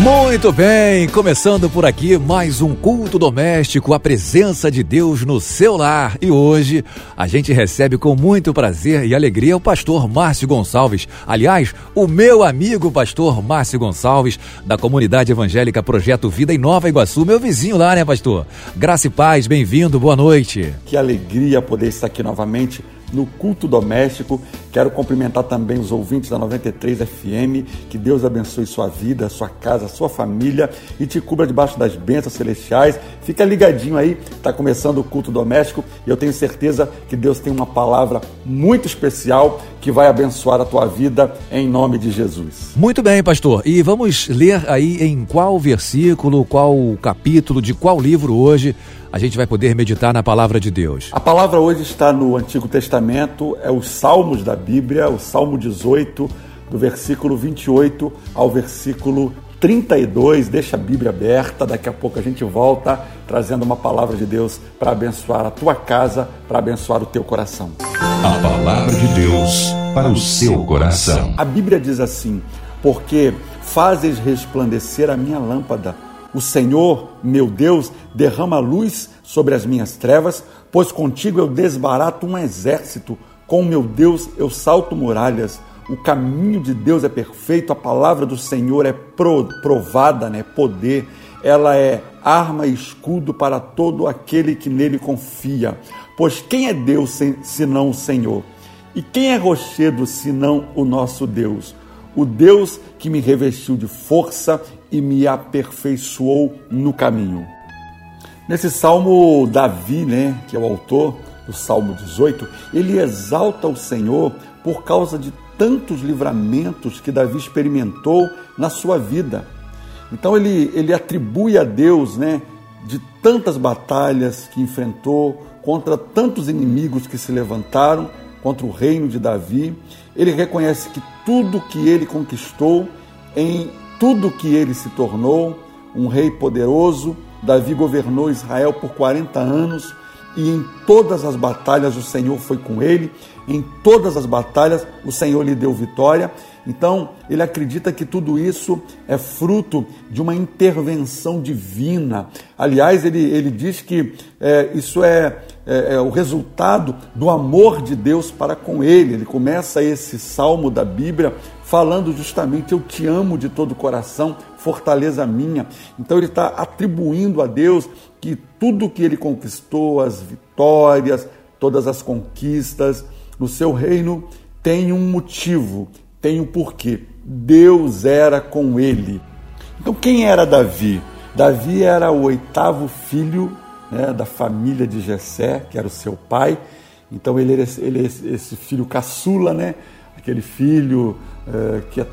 Muito bem, começando por aqui mais um culto doméstico, a presença de Deus no seu lar. E hoje a gente recebe com muito prazer e alegria o pastor Márcio Gonçalves. Aliás, o meu amigo pastor Márcio Gonçalves, da comunidade evangélica Projeto Vida em Nova Iguaçu, meu vizinho lá, né, pastor? Graça e paz, bem-vindo, boa noite. Que alegria poder estar aqui novamente no culto doméstico. Quero cumprimentar também os ouvintes da 93 FM. Que Deus abençoe sua vida, sua casa, sua família e te cubra debaixo das bênçãos celestiais. Fica ligadinho aí, está começando o culto doméstico e eu tenho certeza que Deus tem uma palavra muito especial que vai abençoar a tua vida em nome de Jesus. Muito bem, pastor. E vamos ler aí em qual versículo, qual capítulo, de qual livro hoje a gente vai poder meditar na palavra de Deus. A palavra hoje está no Antigo Testamento, é os Salmos da Bíblia, o Salmo 18, do versículo 28 ao versículo 32. Deixa a Bíblia aberta, daqui a pouco a gente volta trazendo uma palavra de Deus para abençoar a tua casa, para abençoar o teu coração. A palavra de Deus para o seu coração. A Bíblia diz assim: Porque fazes resplandecer a minha lâmpada o Senhor, meu Deus, derrama luz sobre as minhas trevas, pois contigo eu desbarato um exército, com meu Deus eu salto muralhas. O caminho de Deus é perfeito, a palavra do Senhor é provada, né? poder. Ela é arma e escudo para todo aquele que nele confia. Pois quem é Deus senão o Senhor? E quem é rochedo senão o nosso Deus? O Deus que me revestiu de força e me aperfeiçoou no caminho. Nesse salmo, Davi, né, que é o autor do Salmo 18, ele exalta o Senhor por causa de tantos livramentos que Davi experimentou na sua vida. Então ele, ele atribui a Deus, né, de tantas batalhas que enfrentou, contra tantos inimigos que se levantaram contra o reino de Davi. Ele reconhece que tudo que ele conquistou em tudo que ele se tornou, um rei poderoso. Davi governou Israel por 40 anos e em todas as batalhas o Senhor foi com ele, em todas as batalhas o Senhor lhe deu vitória. Então, ele acredita que tudo isso é fruto de uma intervenção divina. Aliás, ele, ele diz que é, isso é, é, é o resultado do amor de Deus para com ele. Ele começa esse salmo da Bíblia falando justamente: Eu te amo de todo o coração, fortaleza minha. Então, ele está atribuindo a Deus que tudo que ele conquistou, as vitórias, todas as conquistas no seu reino, tem um motivo, tem um porquê. Deus era com ele. Então, quem era Davi? Davi era o oitavo filho né, da família de Jessé, que era o seu pai. Então, ele era esse, ele esse filho caçula, né? aquele filho uh, que é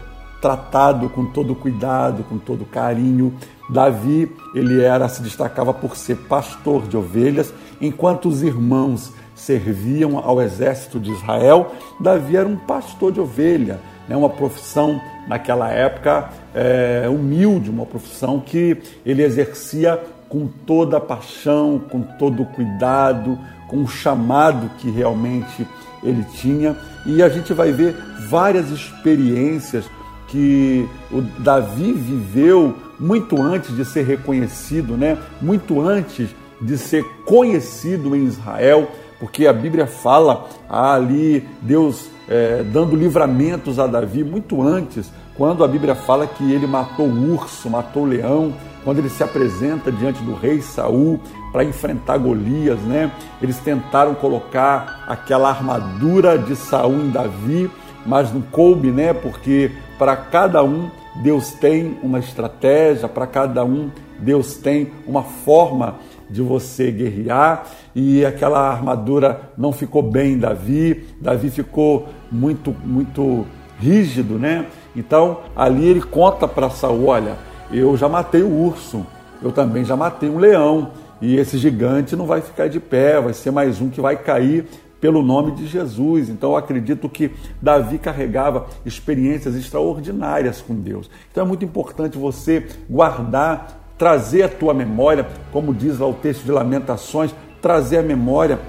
tratado com todo cuidado, com todo carinho. Davi, ele era se destacava por ser pastor de ovelhas, enquanto os irmãos serviam ao exército de Israel, Davi era um pastor de ovelha, né? uma profissão naquela época é, humilde, uma profissão que ele exercia com toda a paixão, com todo o cuidado, com o chamado que realmente ele tinha. E a gente vai ver várias experiências que o Davi viveu muito antes de ser reconhecido, né? muito antes de ser conhecido em Israel, porque a Bíblia fala ali Deus é, dando livramentos a Davi muito antes, quando a Bíblia fala que ele matou o urso, matou o leão, quando ele se apresenta diante do rei Saul para enfrentar Golias, né? Eles tentaram colocar aquela armadura de Saul em Davi, mas não coube, né? Porque para cada um Deus tem uma estratégia, para cada um Deus tem uma forma de você guerrear e aquela armadura não ficou bem em Davi, Davi ficou muito muito rígido, né? Então ali ele conta para Saul, olha, eu já matei o urso, eu também já matei um leão e esse gigante não vai ficar de pé, vai ser mais um que vai cair pelo nome de Jesus. Então acredito que Davi carregava experiências extraordinárias com Deus. Então é muito importante você guardar trazer a tua memória, como diz lá o texto de Lamentações, trazer a memória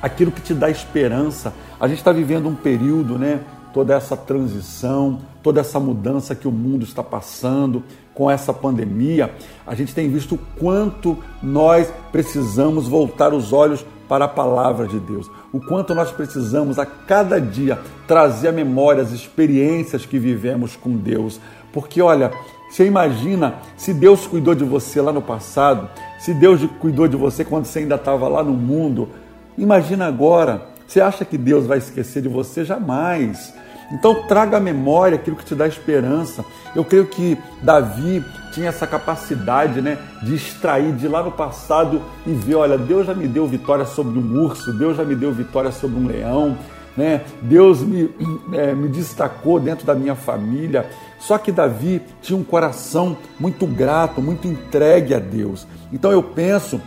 aquilo que te dá esperança. A gente está vivendo um período, né? Toda essa transição, toda essa mudança que o mundo está passando com essa pandemia, a gente tem visto o quanto nós precisamos voltar os olhos para a palavra de Deus. O quanto nós precisamos a cada dia trazer à memória as experiências que vivemos com Deus. Porque olha, você imagina se Deus cuidou de você lá no passado, se Deus cuidou de você quando você ainda estava lá no mundo, imagina agora. Você acha que Deus vai esquecer de você? Jamais. Então traga à memória aquilo que te dá esperança. Eu creio que Davi tinha essa capacidade né, de extrair de lá no passado e ver, olha, Deus já me deu vitória sobre um urso, Deus já me deu vitória sobre um leão, né? Deus me, é, me destacou dentro da minha família. Só que Davi tinha um coração muito grato, muito entregue a Deus. Então eu penso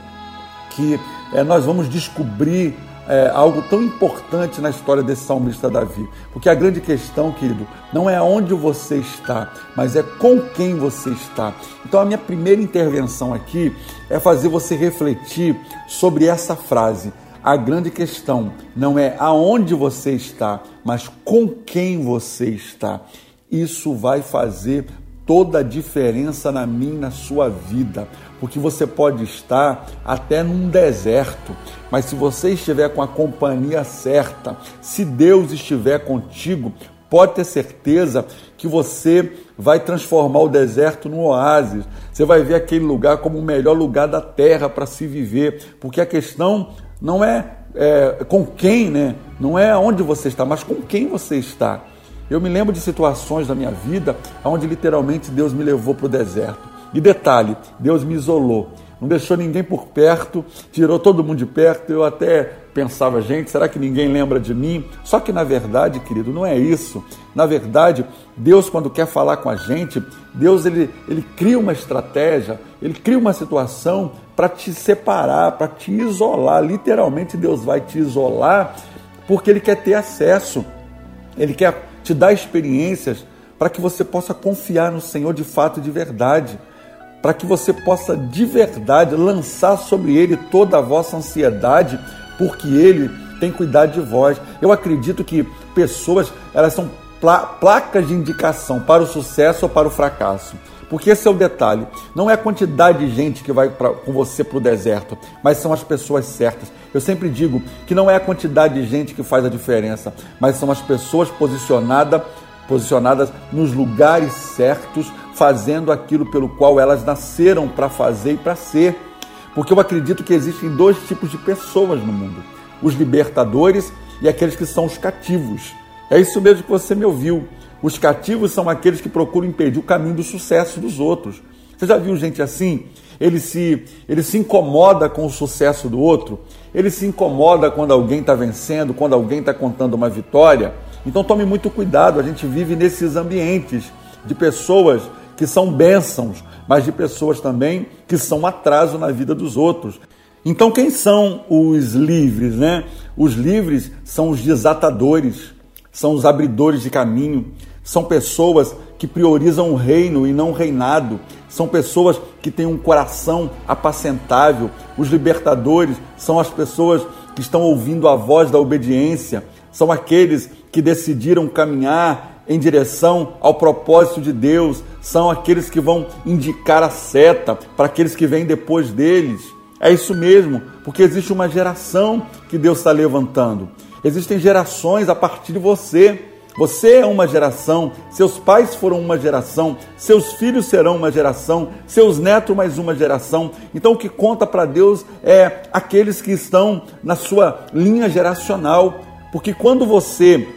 que é, nós vamos descobrir é, algo tão importante na história desse salmista Davi. Porque a grande questão, querido, não é onde você está, mas é com quem você está. Então a minha primeira intervenção aqui é fazer você refletir sobre essa frase. A grande questão não é aonde você está, mas com quem você está. Isso vai fazer toda a diferença na minha na sua vida, porque você pode estar até num deserto, mas se você estiver com a companhia certa, se Deus estiver contigo, pode ter certeza que você vai transformar o deserto num oásis. Você vai ver aquele lugar como o melhor lugar da terra para se viver, porque a questão não é, é com quem, né? Não é onde você está, mas com quem você está. Eu me lembro de situações da minha vida onde literalmente Deus me levou para o deserto. E detalhe, Deus me isolou, não deixou ninguém por perto, tirou todo mundo de perto. Eu até pensava, gente, será que ninguém lembra de mim? Só que na verdade, querido, não é isso. Na verdade, Deus, quando quer falar com a gente, Deus ele, ele cria uma estratégia, ele cria uma situação para te separar, para te isolar. Literalmente, Deus vai te isolar porque Ele quer ter acesso, Ele quer te dá experiências para que você possa confiar no Senhor de fato e de verdade, para que você possa de verdade lançar sobre Ele toda a vossa ansiedade, porque Ele tem cuidado de vós. Eu acredito que pessoas elas são placas de indicação para o sucesso ou para o fracasso. Porque esse é o detalhe. Não é a quantidade de gente que vai pra, com você para o deserto, mas são as pessoas certas. Eu sempre digo que não é a quantidade de gente que faz a diferença, mas são as pessoas posicionadas, posicionadas nos lugares certos, fazendo aquilo pelo qual elas nasceram para fazer e para ser. Porque eu acredito que existem dois tipos de pessoas no mundo: os libertadores e aqueles que são os cativos. É isso mesmo que você me ouviu. Os cativos são aqueles que procuram impedir o caminho do sucesso dos outros. Você já viu gente assim? Ele se, ele se incomoda com o sucesso do outro, ele se incomoda quando alguém está vencendo, quando alguém está contando uma vitória. Então tome muito cuidado, a gente vive nesses ambientes de pessoas que são bênçãos, mas de pessoas também que são atraso na vida dos outros. Então quem são os livres, né? Os livres são os desatadores, são os abridores de caminho, são pessoas que priorizam o reino e não o reinado, são pessoas que têm um coração apacentável. Os libertadores são as pessoas que estão ouvindo a voz da obediência, são aqueles que decidiram caminhar em direção ao propósito de Deus, são aqueles que vão indicar a seta para aqueles que vêm depois deles. É isso mesmo, porque existe uma geração que Deus está levantando. Existem gerações a partir de você. Você é uma geração, seus pais foram uma geração, seus filhos serão uma geração, seus netos mais uma geração. Então o que conta para Deus é aqueles que estão na sua linha geracional, porque quando você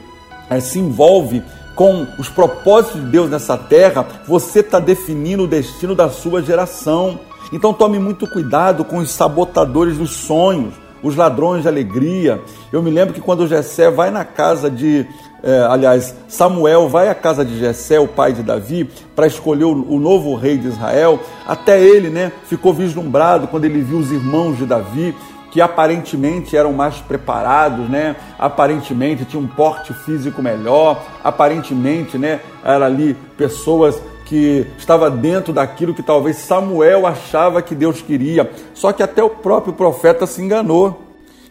é, se envolve com os propósitos de Deus nessa terra, você está definindo o destino da sua geração. Então tome muito cuidado com os sabotadores dos sonhos os ladrões de alegria. Eu me lembro que quando Jessé vai na casa de, é, aliás, Samuel vai à casa de Jessé, o pai de Davi, para escolher o, o, novo rei de Israel, até ele, né, ficou vislumbrado quando ele viu os irmãos de Davi, que aparentemente eram mais preparados, né? Aparentemente tinham um porte físico melhor, aparentemente, né, eram ali pessoas que estava dentro daquilo que talvez Samuel achava que Deus queria. Só que até o próprio profeta se enganou.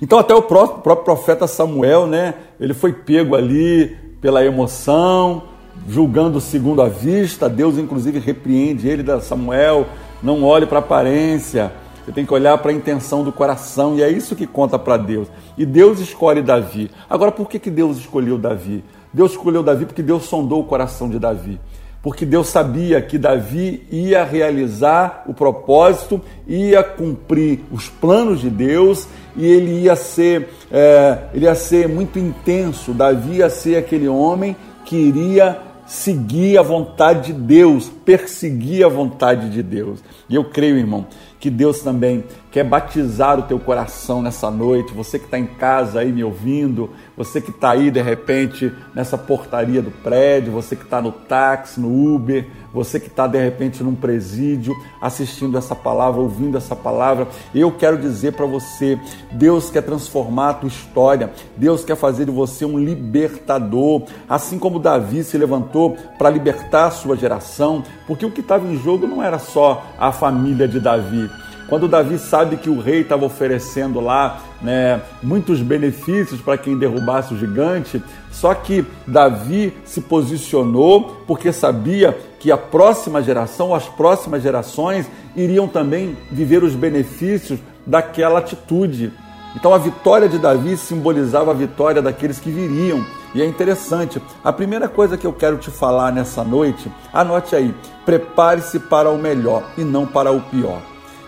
Então até o próprio, profeta Samuel, né, ele foi pego ali pela emoção, julgando segundo a vista. Deus inclusive repreende ele da Samuel, não olhe para a aparência. Você tem que olhar para a intenção do coração e é isso que conta para Deus. E Deus escolhe Davi. Agora, por que, que Deus escolheu Davi? Deus escolheu Davi porque Deus sondou o coração de Davi porque Deus sabia que Davi ia realizar o propósito, ia cumprir os planos de Deus e ele ia ser, é, ele ia ser muito intenso. Davi ia ser aquele homem que iria seguir a vontade de Deus, perseguir a vontade de Deus. E eu creio, irmão, que Deus também quer batizar o teu coração nessa noite. Você que está em casa aí me ouvindo, você que está aí de repente nessa portaria do prédio, você que está no táxi, no Uber, você que está de repente num presídio assistindo essa palavra, ouvindo essa palavra. Eu quero dizer para você: Deus quer transformar a tua história, Deus quer fazer de você um libertador, assim como Davi se levantou para libertar a sua geração, porque o que estava em jogo não era só a família de Davi. Quando Davi sabe que o rei estava oferecendo lá né, muitos benefícios para quem derrubasse o gigante, só que Davi se posicionou porque sabia que a próxima geração, as próximas gerações, iriam também viver os benefícios daquela atitude. Então a vitória de Davi simbolizava a vitória daqueles que viriam. E é interessante, a primeira coisa que eu quero te falar nessa noite, anote aí: prepare-se para o melhor e não para o pior.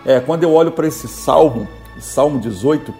É, quando eu olho para esse salmo, Salmo 18,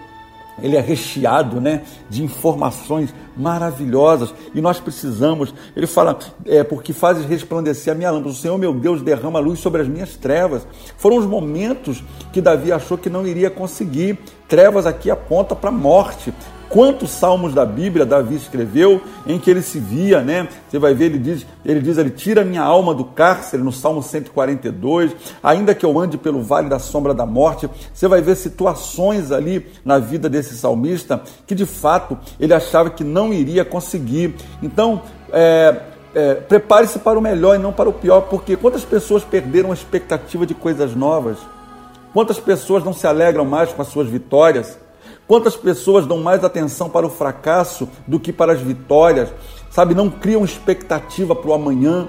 ele é recheado né, de informações maravilhosas e nós precisamos. Ele fala, é, porque fazes resplandecer a minha lâmpada. O Senhor, meu Deus, derrama luz sobre as minhas trevas. Foram os momentos que Davi achou que não iria conseguir. Trevas aqui aponta para a morte. Quantos salmos da Bíblia Davi escreveu em que ele se via, né? Você vai ver, ele diz, ele diz, ele tira minha alma do cárcere no Salmo 142, ainda que eu ande pelo vale da sombra da morte. Você vai ver situações ali na vida desse salmista que de fato ele achava que não iria conseguir. Então, é, é, prepare-se para o melhor e não para o pior, porque quantas pessoas perderam a expectativa de coisas novas? Quantas pessoas não se alegram mais com as suas vitórias? Quantas pessoas dão mais atenção para o fracasso do que para as vitórias? Sabe, não criam expectativa para o amanhã.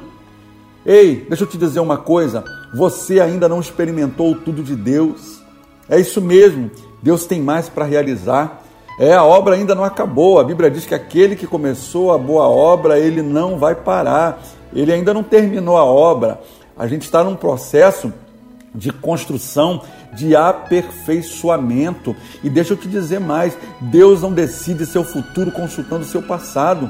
Ei, deixa eu te dizer uma coisa: você ainda não experimentou tudo de Deus. É isso mesmo, Deus tem mais para realizar. É, a obra ainda não acabou. A Bíblia diz que aquele que começou a boa obra, ele não vai parar. Ele ainda não terminou a obra. A gente está num processo de construção, de aperfeiçoamento. E deixa eu te dizer mais: Deus não decide seu futuro consultando seu passado.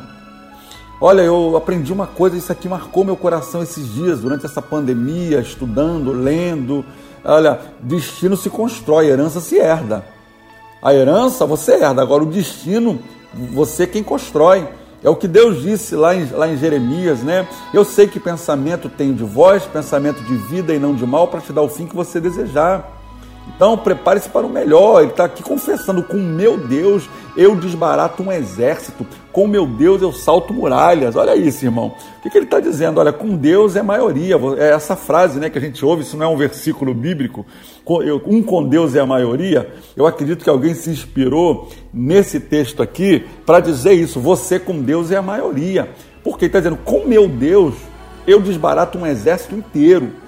Olha, eu aprendi uma coisa, isso aqui marcou meu coração esses dias, durante essa pandemia, estudando, lendo. Olha, destino se constrói, herança se herda. A herança você herda, agora o destino você quem constrói. É o que Deus disse lá em, lá em Jeremias, né? Eu sei que pensamento tenho de vós, pensamento de vida e não de mal, para te dar o fim que você desejar. Então prepare-se para o melhor. Ele está aqui confessando: com meu Deus eu desbarato um exército, com meu Deus eu salto muralhas. Olha isso, irmão. O que, ele está dizendo? Olha, com Deus é maioria. É essa frase né, que a gente ouve, isso não é um versículo bíblico. Um com Deus é a maioria. Eu acredito que alguém se inspirou nesse texto aqui para dizer isso. Você com Deus é a maioria. Porque ele está dizendo: com meu Deus eu desbarato um exército inteiro.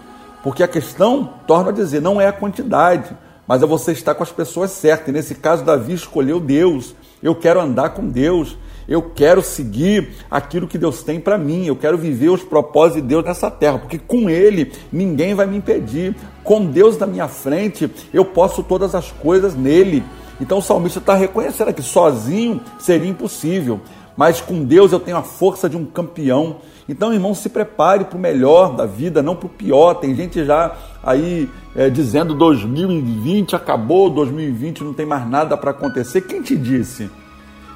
Porque a questão, torna a dizer, não é a quantidade, mas é você estar com as pessoas certas. E nesse caso, Davi escolheu Deus. Eu quero andar com Deus. Eu quero seguir aquilo que Deus tem para mim. Eu quero viver os propósitos de Deus nessa terra, porque com Ele ninguém vai me impedir. Com Deus na minha frente, eu posso todas as coisas nele. Então o salmista está reconhecendo que sozinho seria impossível, mas com Deus eu tenho a força de um campeão. Então, irmão, se prepare para o melhor da vida, não para o pior. Tem gente já aí é, dizendo 2020 acabou, 2020 não tem mais nada para acontecer. Quem te disse?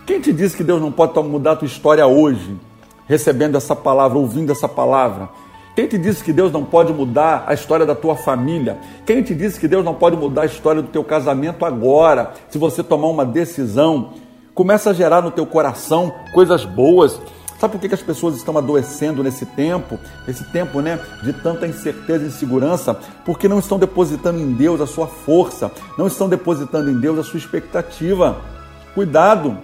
Quem te disse que Deus não pode mudar a tua história hoje, recebendo essa palavra, ouvindo essa palavra? Quem te disse que Deus não pode mudar a história da tua família? Quem te disse que Deus não pode mudar a história do teu casamento agora, se você tomar uma decisão? Começa a gerar no teu coração coisas boas Sabe por que, as pessoas estão adoecendo nesse tempo? Esse tempo né, de tanta incerteza e insegurança? Porque não estão depositando em Deus a sua força, não estão depositando em Deus a sua expectativa. Cuidado!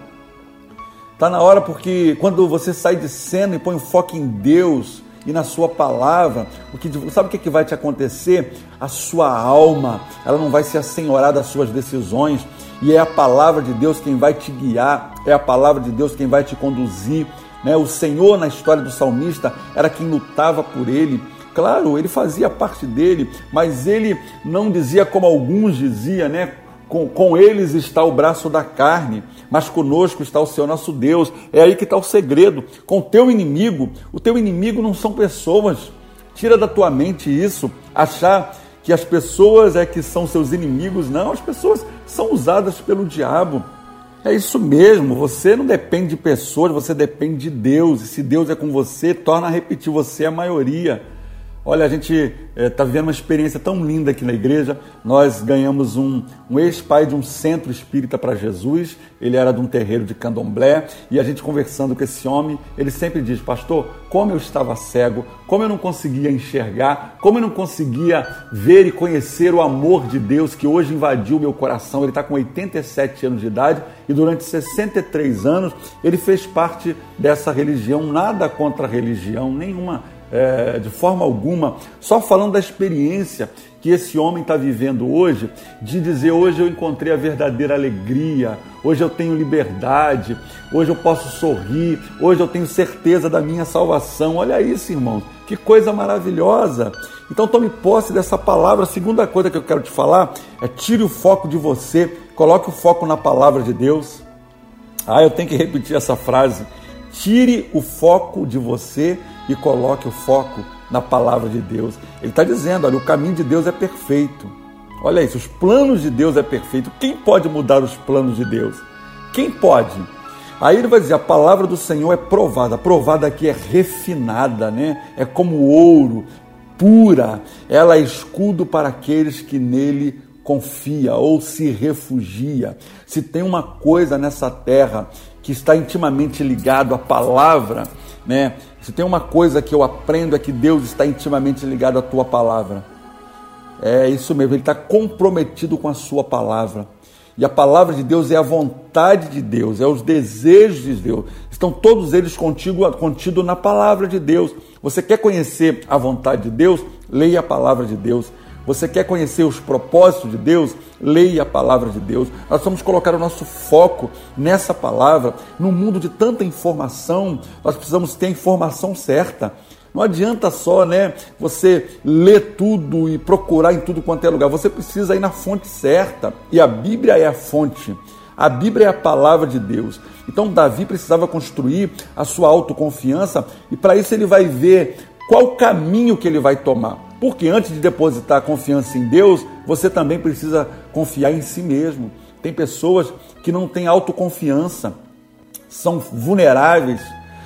Está na hora porque quando você sai de cena e põe o foco em Deus e na sua palavra, o que, sabe o que, que vai te acontecer? A sua alma, ela não vai se assenhorar das suas decisões, e é a palavra de Deus quem vai te guiar, é a palavra de Deus quem vai te conduzir. Né? O Senhor, na história do salmista, era quem lutava por ele. Claro, ele fazia parte dele, mas ele não dizia como alguns diziam, né? Com, com eles está o braço da carne, mas conosco está o Senhor nosso Deus. É aí que está o segredo. Com o teu inimigo, o teu inimigo não são pessoas. Tira da tua mente isso, achar que as pessoas é que são seus inimigos. Não, as pessoas são usadas pelo diabo. É isso mesmo, você não depende de pessoas, você depende de Deus. E se Deus é com você, torna a repetir, você é a maioria. Olha, a gente está é, tá vivendo uma experiência tão linda aqui na igreja. Nós ganhamos um, um ex-pai de um centro espírita para Jesus. Ele era de um terreiro de candomblé. E a gente conversando com esse homem, ele sempre diz: Pastor, como eu estava cego, como eu não conseguia enxergar, como eu não conseguia ver e conhecer o amor de Deus que hoje invadiu meu coração. Ele está com 87 anos de idade e durante 63 anos ele fez parte dessa religião. Nada contra a religião, nenhuma é, de forma alguma, só falando da experiência que esse homem está vivendo hoje, de dizer hoje eu encontrei a verdadeira alegria, hoje eu tenho liberdade, hoje eu posso sorrir, hoje eu tenho certeza da minha salvação. Olha isso, irmãos, que coisa maravilhosa. Então tome posse dessa palavra. A segunda coisa que eu quero te falar é tire o foco de você, coloque o foco na palavra de Deus. Ah, eu tenho que repetir essa frase. Tire o foco de você e coloque o foco na palavra de Deus. Ele está dizendo: olha, o caminho de Deus é perfeito. Olha isso, os planos de Deus é perfeito. Quem pode mudar os planos de Deus? Quem pode? Aí ele vai dizer: a palavra do Senhor é provada. Provada aqui é refinada, né? É como ouro, pura. Ela é escudo para aqueles que nele confia ou se refugia. Se tem uma coisa nessa terra que está intimamente ligado à palavra, né? Se tem uma coisa que eu aprendo é que Deus está intimamente ligado à tua palavra. É isso mesmo, ele está comprometido com a sua palavra. E a palavra de Deus é a vontade de Deus, é os desejos de Deus. Estão todos eles contigo, contidos na palavra de Deus. Você quer conhecer a vontade de Deus? Leia a palavra de Deus. Você quer conhecer os propósitos de Deus? Leia a palavra de Deus. Nós vamos colocar o nosso foco nessa palavra. No mundo de tanta informação, nós precisamos ter a informação certa. Não adianta só, né, você ler tudo e procurar em tudo quanto é lugar. Você precisa ir na fonte certa. E a Bíblia é a fonte. A Bíblia é a palavra de Deus. Então Davi precisava construir a sua autoconfiança e para isso ele vai ver qual caminho que ele vai tomar. Porque antes de depositar confiança em Deus, você também precisa confiar em si mesmo. Tem pessoas que não têm autoconfiança, são vulneráveis,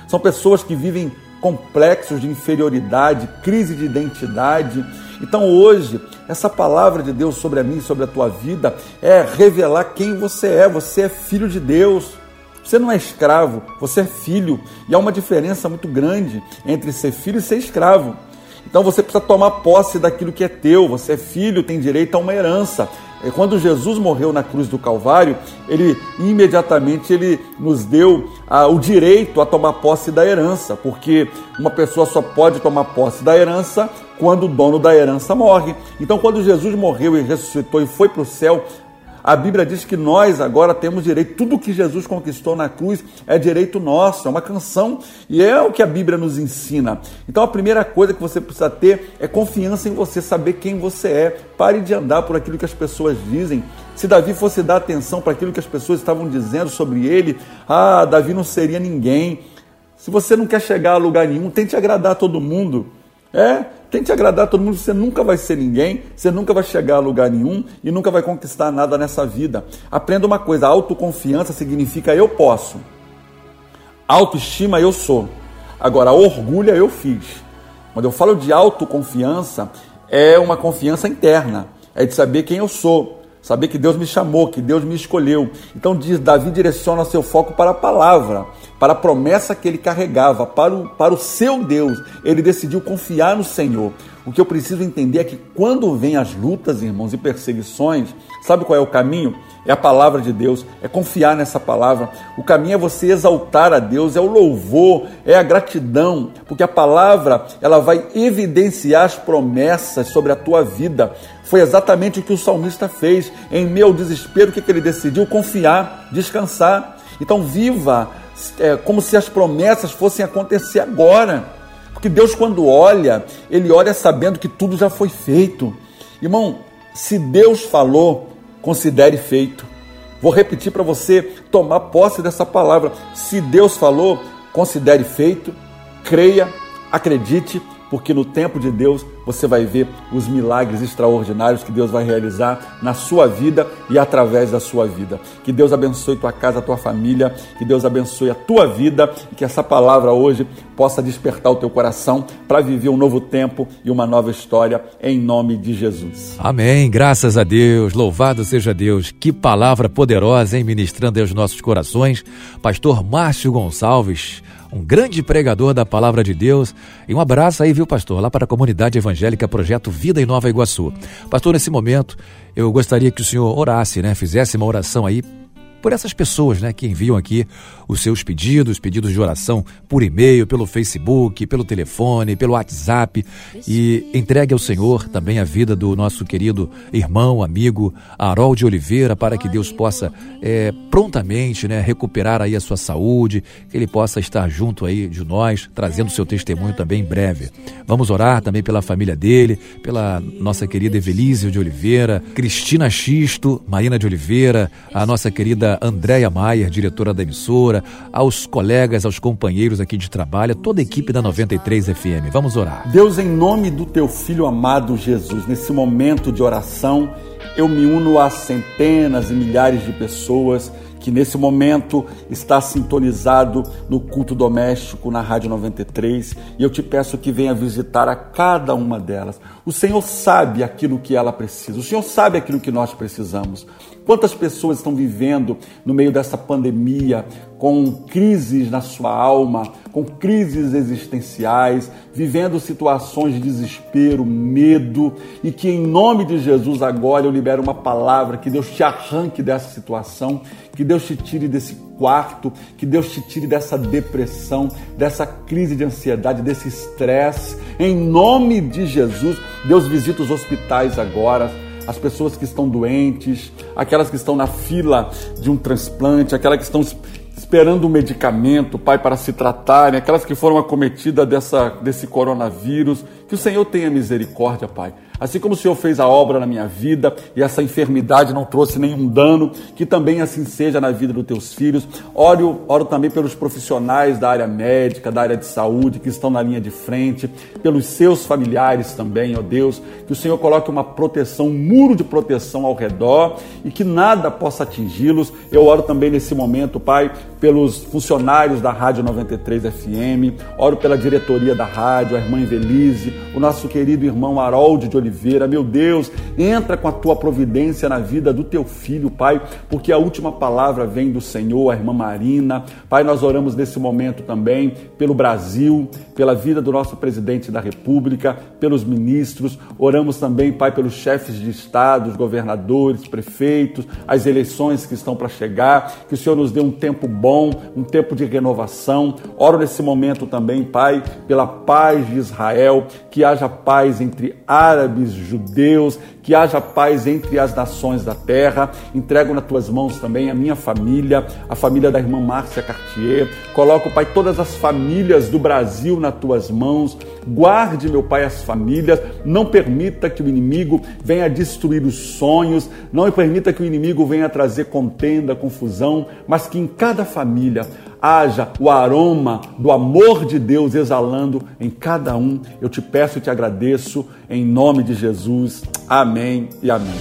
são pessoas que vivem complexos de inferioridade, crise de identidade. Então hoje, essa palavra de Deus sobre a mim, sobre a tua vida, é revelar quem você é. Você é filho de Deus. Você não é escravo, você é filho. E há uma diferença muito grande entre ser filho e ser escravo. Então você precisa tomar posse daquilo que é teu. Você é filho, tem direito a uma herança. Quando Jesus morreu na cruz do Calvário, ele imediatamente ele nos deu ah, o direito a tomar posse da herança, porque uma pessoa só pode tomar posse da herança quando o dono da herança morre. Então, quando Jesus morreu e ressuscitou e foi para o céu, a Bíblia diz que nós agora temos direito, tudo que Jesus conquistou na cruz é direito nosso, é uma canção e é o que a Bíblia nos ensina. Então a primeira coisa que você precisa ter é confiança em você, saber quem você é. Pare de andar por aquilo que as pessoas dizem. Se Davi fosse dar atenção para aquilo que as pessoas estavam dizendo sobre ele, ah, Davi não seria ninguém. Se você não quer chegar a lugar nenhum, tente agradar todo mundo. É, tente agradar todo mundo, você nunca vai ser ninguém, você nunca vai chegar a lugar nenhum e nunca vai conquistar nada nessa vida. Aprenda uma coisa: autoconfiança significa eu posso, autoestima eu sou. Agora, orgulho eu fiz. Quando eu falo de autoconfiança, é uma confiança interna, é de saber quem eu sou. Saber que Deus me chamou, que Deus me escolheu. Então diz, Davi direciona seu foco para a palavra, para a promessa que ele carregava, para o, para o seu Deus. Ele decidiu confiar no Senhor. O que eu preciso entender é que quando vem as lutas, irmãos, e perseguições, sabe qual é o caminho? É a palavra de Deus, é confiar nessa palavra. O caminho é você exaltar a Deus, é o louvor, é a gratidão, porque a palavra ela vai evidenciar as promessas sobre a tua vida. Foi exatamente o que o salmista fez. Em meu desespero, o que, que ele decidiu? Confiar, descansar. Então, viva é, como se as promessas fossem acontecer agora. Porque Deus, quando olha, Ele olha sabendo que tudo já foi feito. Irmão, se Deus falou, considere feito. Vou repetir para você tomar posse dessa palavra. Se Deus falou, considere feito, creia, acredite porque no tempo de Deus você vai ver os milagres extraordinários que Deus vai realizar na sua vida e através da sua vida. Que Deus abençoe tua casa, tua família, que Deus abençoe a tua vida e que essa palavra hoje possa despertar o teu coração para viver um novo tempo e uma nova história em nome de Jesus. Amém. Graças a Deus. Louvado seja Deus. Que palavra poderosa, hein, ministrando aos nossos corações. Pastor Márcio Gonçalves um grande pregador da palavra de Deus. E um abraço aí, viu, pastor, lá para a comunidade evangélica Projeto Vida em Nova Iguaçu. Pastor, nesse momento, eu gostaria que o senhor orasse, né? Fizesse uma oração aí por essas pessoas né, que enviam aqui os seus pedidos, pedidos de oração por e-mail, pelo Facebook, pelo telefone, pelo WhatsApp e entregue ao Senhor também a vida do nosso querido irmão, amigo Harold de Oliveira para que Deus possa é, prontamente né, recuperar aí a sua saúde, que ele possa estar junto aí de nós, trazendo seu testemunho também em breve. Vamos orar também pela família dele, pela nossa querida Evelise de Oliveira, Cristina Xisto, Marina de Oliveira, a nossa querida Andréia Maier, diretora da emissora, aos colegas, aos companheiros aqui de trabalho, toda a equipe da 93 FM. Vamos orar. Deus, em nome do teu filho amado Jesus, nesse momento de oração, eu me uno a centenas e milhares de pessoas que nesse momento está sintonizado no culto doméstico na Rádio 93 e eu te peço que venha visitar a cada uma delas. O Senhor sabe aquilo que ela precisa, o Senhor sabe aquilo que nós precisamos. Quantas pessoas estão vivendo no meio dessa pandemia com crises na sua alma, com crises existenciais, vivendo situações de desespero, medo, e que em nome de Jesus agora eu libero uma palavra que Deus te arranque dessa situação, que Deus te tire desse quarto, que Deus te tire dessa depressão, dessa crise de ansiedade, desse estresse. Em nome de Jesus, Deus visita os hospitais agora as pessoas que estão doentes, aquelas que estão na fila de um transplante, aquelas que estão esperando um medicamento, Pai, para se tratarem, aquelas que foram acometidas dessa, desse coronavírus. Que o Senhor tenha misericórdia, Pai. Assim como o Senhor fez a obra na minha vida e essa enfermidade não trouxe nenhum dano, que também assim seja na vida dos teus filhos. Oro, oro também pelos profissionais da área médica, da área de saúde, que estão na linha de frente, pelos seus familiares também, ó Deus. Que o Senhor coloque uma proteção, um muro de proteção ao redor e que nada possa atingi-los. Eu oro também nesse momento, Pai, pelos funcionários da Rádio 93 FM, oro pela diretoria da rádio, a irmã Invelise, o nosso querido irmão Harold de Oliveira Oliveira. Meu Deus, entra com a tua providência na vida do teu filho, Pai, porque a última palavra vem do Senhor, a irmã Marina. Pai, nós oramos nesse momento também pelo Brasil, pela vida do nosso presidente da República, pelos ministros. Oramos também, Pai, pelos chefes de Estado, os governadores, prefeitos, as eleições que estão para chegar. Que o Senhor nos dê um tempo bom, um tempo de renovação. Oro nesse momento também, Pai, pela paz de Israel, que haja paz entre árabes árabes, judeus, que haja paz entre as nações da terra. Entrego nas tuas mãos também a minha família, a família da irmã Márcia Cartier. Coloco, Pai, todas as famílias do Brasil nas tuas mãos. Guarde, meu Pai, as famílias. Não permita que o inimigo venha destruir os sonhos. Não permita que o inimigo venha trazer contenda, confusão, mas que em cada família haja o aroma do amor de Deus exalando em cada um. Eu te peço e te agradeço em nome de Jesus. Amém e amém.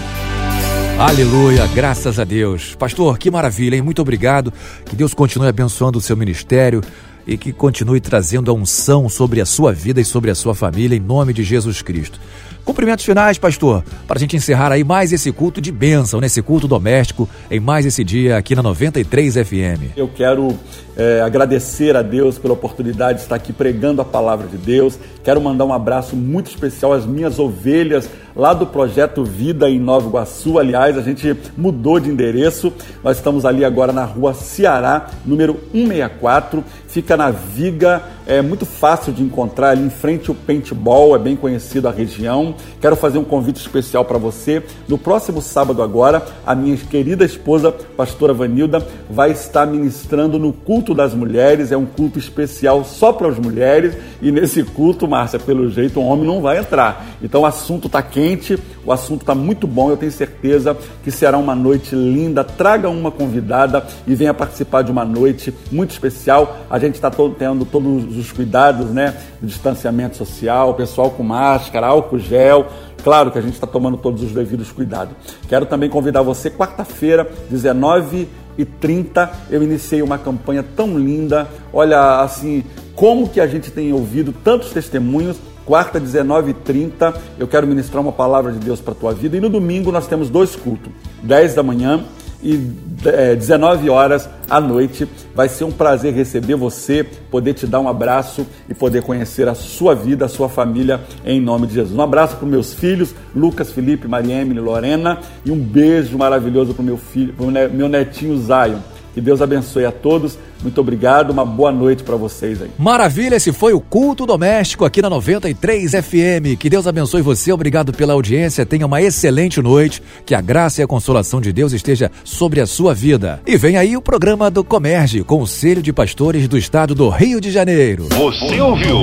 Aleluia, graças a Deus. Pastor, que maravilha, hein? Muito obrigado. Que Deus continue abençoando o seu ministério e que continue trazendo a unção sobre a sua vida e sobre a sua família, em nome de Jesus Cristo. Cumprimentos finais, pastor, para a gente encerrar aí mais esse culto de bênção, nesse culto doméstico, em mais esse dia aqui na 93 FM. Eu quero é, agradecer a Deus pela oportunidade de estar aqui pregando a palavra de Deus. Quero mandar um abraço muito especial às minhas ovelhas lá do projeto Vida em Nova Iguaçu. Aliás, a gente mudou de endereço. Nós estamos ali agora na rua Ceará, número 164. Fica na Viga, é muito fácil de encontrar ali em frente ao paintball, é bem conhecido a região. Quero fazer um convite especial para você. No próximo sábado agora, a minha querida esposa, pastora Vanilda, vai estar ministrando no culto das mulheres. É um culto especial só para as mulheres e nesse culto, Márcia, pelo jeito, o homem não vai entrar. Então o assunto está quente, o assunto está muito bom. Eu tenho certeza que será uma noite linda. Traga uma convidada e venha participar de uma noite muito especial. A gente está tendo todos os cuidados, né? Do distanciamento social, pessoal com máscara, álcool gel. Claro que a gente está tomando todos os devidos cuidados. Quero também convidar você, quarta-feira, 19 e 30, eu iniciei uma campanha tão linda. Olha, assim, como que a gente tem ouvido tantos testemunhos. Quarta, 19 e 30, eu quero ministrar uma palavra de Deus para a tua vida. E no domingo nós temos dois cultos, 10 da manhã e é, 19 horas à noite. Vai ser um prazer receber você, poder te dar um abraço e poder conhecer a sua vida, a sua família, em nome de Jesus. Um abraço para meus filhos, Lucas, Felipe, Maria Emily, Lorena, e um beijo maravilhoso para o meu filho, pro meu netinho Zion. Que Deus abençoe a todos. Muito obrigado, uma boa noite para vocês aí. Maravilha, esse foi o culto doméstico aqui na 93 FM. Que Deus abençoe você, obrigado pela audiência. Tenha uma excelente noite. Que a graça e a consolação de Deus esteja sobre a sua vida. E vem aí o programa do Comerge, Conselho de Pastores do Estado do Rio de Janeiro. Você ouviu?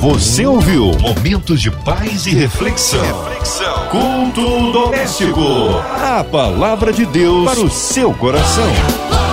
Você ouviu? Momentos de paz e reflexão. reflexão. Culto doméstico. A palavra de Deus para o seu coração.